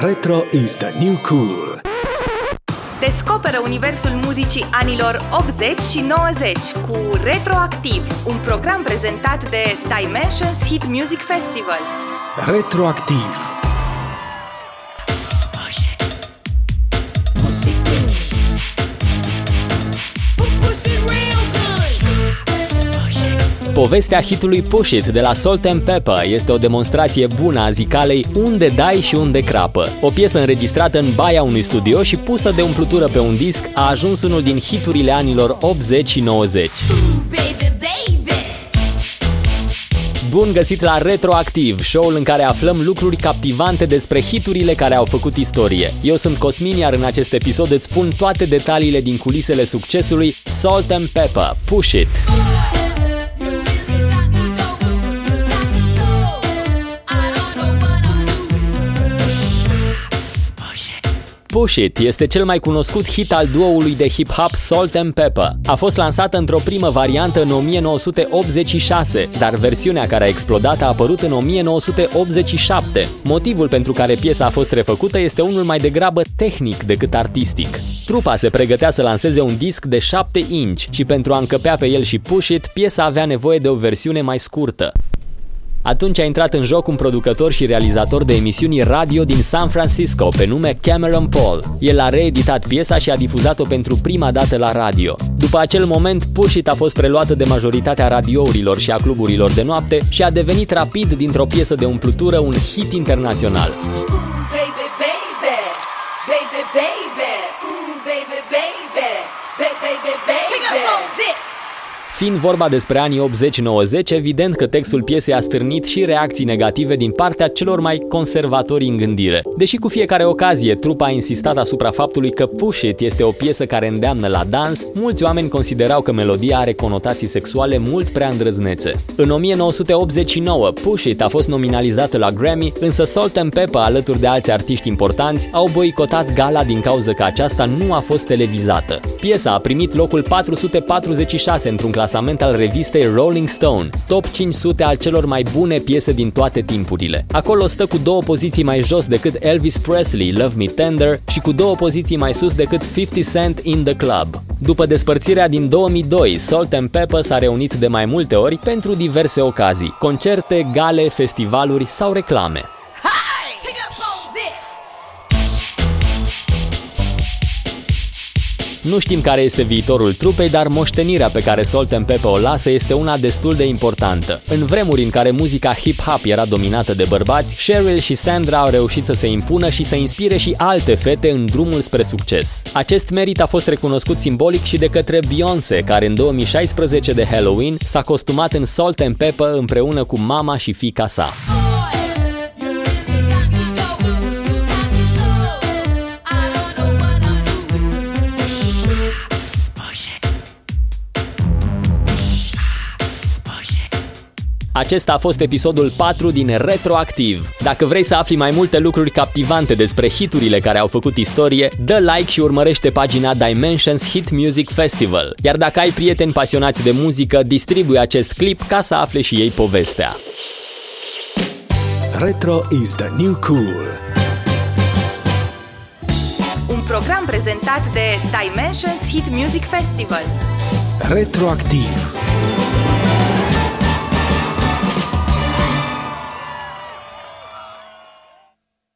Retro is the new cool. Descoperă universul muzicii anilor 80 și 90 cu Retroactiv, un program prezentat de Dimensions Hit Music Festival. Retroactiv. Povestea hitului Push It de la Salt and Pepper este o demonstrație bună a zicalei unde dai și unde crapă. O piesă înregistrată în baia unui studio și pusă de umplutură pe un disc a ajuns unul din hiturile anilor 80 și 90. Bun găsit la Retroactiv, show-ul în care aflăm lucruri captivante despre hiturile care au făcut istorie. Eu sunt Cosmin, iar în acest episod îți spun toate detaliile din culisele succesului Salt and Pepper, Push It. Push It este cel mai cunoscut hit al duoului de hip-hop Salt and Pepper. A fost lansată într-o primă variantă în 1986, dar versiunea care a explodat a apărut în 1987. Motivul pentru care piesa a fost refăcută este unul mai degrabă tehnic decât artistic. Trupa se pregătea să lanseze un disc de 7 inch și pentru a încăpea pe el și Push It, piesa avea nevoie de o versiune mai scurtă. Atunci a intrat în joc un producător și realizator de emisiuni radio din San Francisco, pe nume Cameron Paul. El a reeditat piesa și a difuzat-o pentru prima dată la radio. După acel moment, Push It a fost preluată de majoritatea radiourilor și a cluburilor de noapte și a devenit rapid dintr-o piesă de umplutură un hit internațional. Baby, baby, baby, baby, ooh, baby, baby, baby, baby, baby. Fiind vorba despre anii 80-90, evident că textul piesei a stârnit și reacții negative din partea celor mai conservatori în gândire. Deși cu fiecare ocazie trupa a insistat asupra faptului că Push It este o piesă care îndeamnă la dans, mulți oameni considerau că melodia are conotații sexuale mult prea îndrăznețe. În 1989, Push It a fost nominalizată la Grammy, însă Salt and Pepper, alături de alți artiști importanți, au boicotat gala din cauza că aceasta nu a fost televizată. Piesa a primit locul 446 într-un clas clasament al revistei Rolling Stone, top 500 al celor mai bune piese din toate timpurile. Acolo stă cu două poziții mai jos decât Elvis Presley, Love Me Tender, și cu două poziții mai sus decât 50 Cent in the Club. După despărțirea din 2002, Salt and Pepper s-a reunit de mai multe ori pentru diverse ocazii, concerte, gale, festivaluri sau reclame. Nu știm care este viitorul trupei, dar moștenirea pe care Salt Pepper o lasă este una destul de importantă. În vremuri în care muzica hip-hop era dominată de bărbați, Cheryl și Sandra au reușit să se impună și să inspire și alte fete în drumul spre succes. Acest merit a fost recunoscut simbolic și de către Beyoncé, care în 2016 de Halloween s-a costumat în Salt Pepper împreună cu mama și fica sa. Acesta a fost episodul 4 din Retroactiv. Dacă vrei să afli mai multe lucruri captivante despre hiturile care au făcut istorie, dă like și urmărește pagina Dimensions Hit Music Festival. Iar dacă ai prieteni pasionați de muzică, distribui acest clip ca să afle și ei povestea. Retro is the new cool. Un program prezentat de Dimensions Hit Music Festival. Retroactiv.